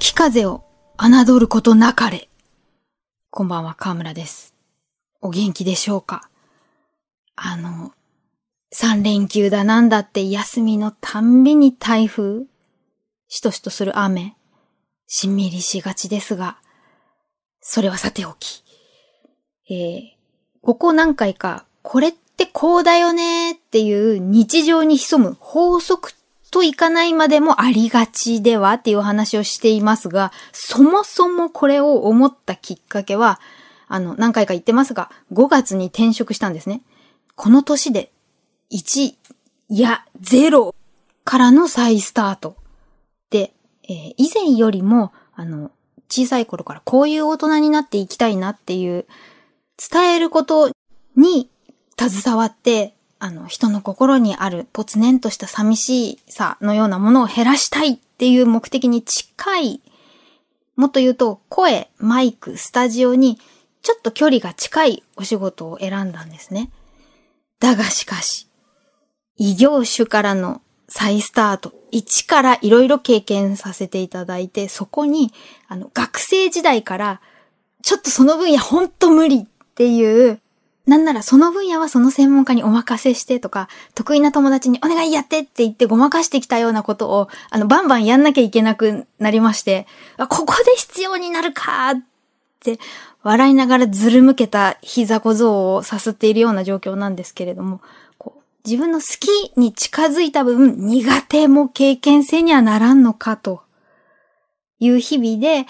秋風を侮ることなかれ。こんばんは、河村です。お元気でしょうか？あの、三連休だなんだって休みのたんびに台風、しとしとする雨、しんみりしがちですが、それはさておき。えー、ここ何回か、これってこうだよねっていう日常に潜む法則といかないまでもありがちではっていう話をしていますが、そもそもこれを思ったきっかけは、あの、何回か言ってますが、5月に転職したんですね。この年で、1、いや、0からの再スタート。で、えー以前よりも、あの、小さい頃からこういう大人になっていきたいなっていう、伝えることに携わって、あの、人の心にあるポツネンとした寂しさのようなものを減らしたいっていう目的に近い、もっと言うと、声、マイク、スタジオにちょっと距離が近いお仕事を選んだんですね。だがしかし、異業種からの再スタート、一からいろいろ経験させていただいて、そこに、あの、学生時代から、ちょっとその分野ほんと無理っていう、なんならその分野はその専門家にお任せしてとか、得意な友達にお願いやってって言ってごまかしてきたようなことを、あの、バンバンやんなきゃいけなくなりまして、あ、ここで必要になるかって、笑いながらずるむけた膝小僧をさすっているような状況なんですけれども、こう自分の好きに近づいた分、苦手も経験性にはならんのかという日々で、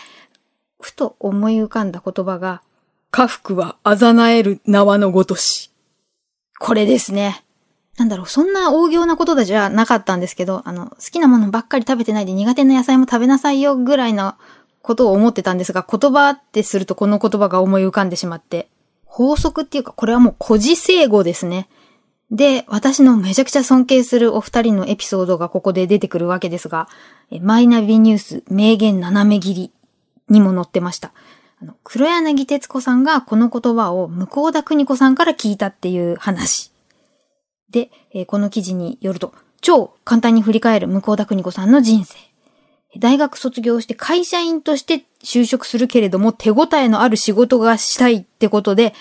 ふと思い浮かんだ言葉が、家福はあざなえる縄のごとし。これですね。なんだろう、そんな大行なことじゃなかったんですけど、あの、好きなものばっかり食べてないで苦手な野菜も食べなさいよぐらいなことを思ってたんですが、言葉ってするとこの言葉が思い浮かんでしまって、法則っていうか、これはもう古事成語ですね。で、私のめちゃくちゃ尊敬するお二人のエピソードがここで出てくるわけですが、マイナビニュース名言斜め切りにも載ってました。あの黒柳徹子さんがこの言葉を向田邦子さんから聞いたっていう話。で、えーこの記事によると、超簡単に振り返る向田邦子さんの人生。大学卒業して会社員として就職するけれども手応えのある仕事がしたいってことで、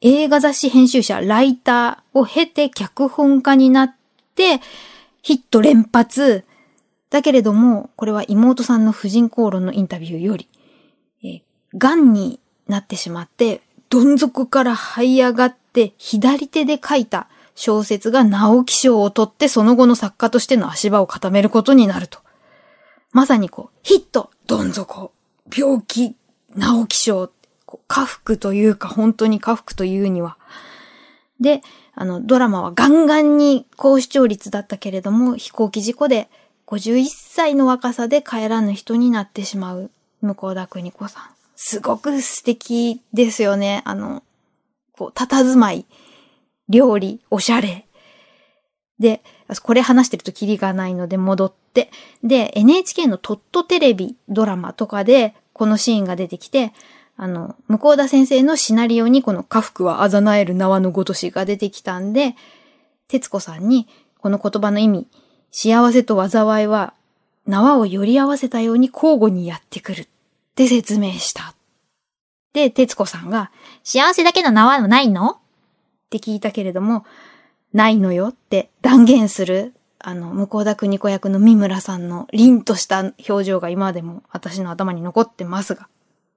映画雑誌編集者、ライターを経て脚本家になって、ヒット連発。だけれども、これは妹さんの婦人公論のインタビューより、え癌になってしまって、どん底から這い上がって、左手で書いた小説が直木賞を取って、その後の作家としての足場を固めることになると。まさにこう、ヒット、どん底、病気、直木賞、こう家福というか、本当に家福というには。で、あの、ドラマはガンガンに高視聴率だったけれども、飛行機事故で51歳の若さで帰らぬ人になってしまう向田邦子さん。すごく素敵ですよね。あの、こう、佇まい、料理、おしゃれ。で、これ話してるとキリがないので戻って、で、NHK のトットテレビドラマとかで、このシーンが出てきて、あの、向田先生のシナリオにこの家福はあざなえる縄のごとしが出てきたんで、徹子さんにこの言葉の意味、幸せと災いは縄をより合わせたように交互にやってくるって説明した。で、徹子さんが、幸せだけの縄はないの？って聞いたけれども、ないのよって断言する、あの、向田邦子役の三村さんの凛とした表情が今でも私の頭に残ってますが。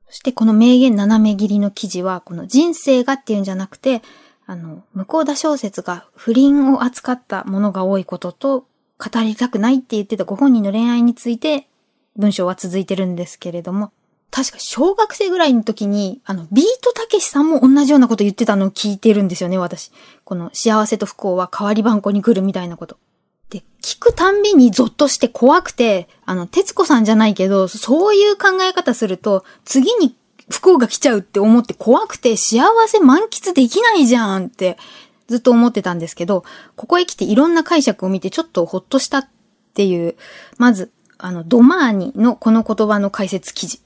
そしてこの名言斜め切りの記事は、この人生がっていうんじゃなくて、あの、向田小説が不倫を扱ったものが多いことと、語りたくないって言ってたご本人の恋愛について、文章は続いてるんですけれども、確か小学生ぐらいの時に、あの、ビートたけしさんも同じようなこと言ってたのを聞いてるんですよね、私。この幸せと不幸は代わり番号に来るみたいなこと。で、聞くたんびにゾッとして怖くて、あの、徹子さんじゃないけど、そういう考え方すると、次に不幸が来ちゃうって思って怖くて幸せ満喫できないじゃんってずっと思ってたんですけど、ここへ来ていろんな解釈を見てちょっとほっとしたっていう、まず、あの、ドマーニのこの言葉の解説記事。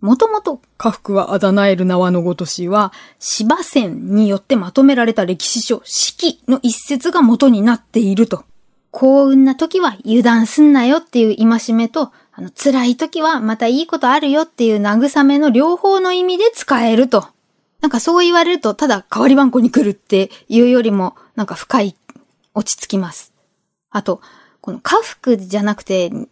もともと家福はあざなえる縄のごとしは、芝線によってまとめられた歴史書、四季の一節が元になっていると。幸運な時は油断すんなよっていう戒めと、あの、辛い時はまたいいことあるよっていう慰めの両方の意味で使えると。なんかそう言われると、ただ代わり番号に来るっていうよりも、なんか深い、落ち着きます。あと、この家福じゃなくて、言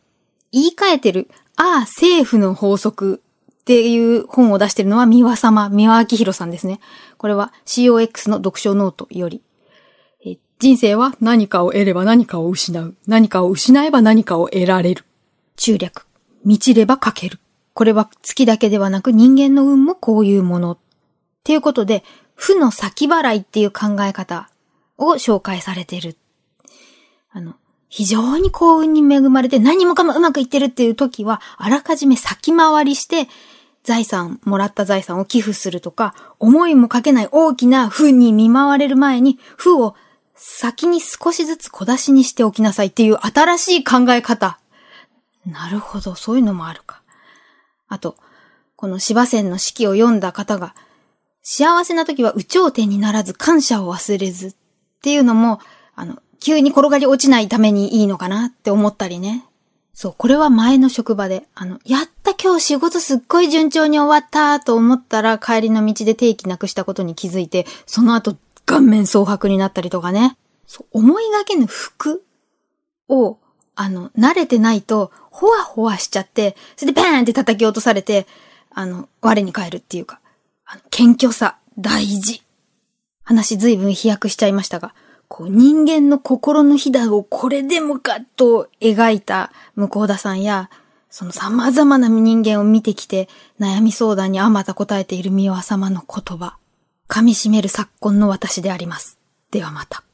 い換えてる、ああ、政府の法則っていう本を出してるのは三輪様、三輪明宏さんですね。これは COX の読書ノートより。人生は何かを得れば何かを失う。何かを失えば何かを得られる。中略。満ちれば書ける。これは月だけではなく人間の運もこういうもの。っていうことで、負の先払いっていう考え方を紹介されてる。あの、非常に幸運に恵まれて何もかもうまくいってるっていう時は、あらかじめ先回りして、財産、もらった財産を寄付するとか、思いもかけない大きな負に見舞われる前に、負を先に少しずつ小出しにしておきなさいっていう新しい考え方。なるほど、そういうのもあるか。あと、この芝線の式を読んだ方が、幸せな時は有頂天にならず感謝を忘れずっていうのも、あの、急に転がり落ちないためにいいのかなって思ったりね。そう、これは前の職場で、あの、やった今日仕事すっごい順調に終わったと思ったら帰りの道で定期なくしたことに気づいて、その後顔面蒼白になったりとかね。そう、思いがけぬ服を、あの、慣れてないと、ほわほわしちゃって、それでバーンって叩き落とされて、あの、我に返るっていうか、あの、謙虚さ、大事。話随分飛躍しちゃいましたが、こう、人間の心のひだをこれでもかと描いた向田さんや、その様々な人間を見てきて悩み相談にあまた答えている三輪様の言葉。噛み締める昨今の私であります。ではまた。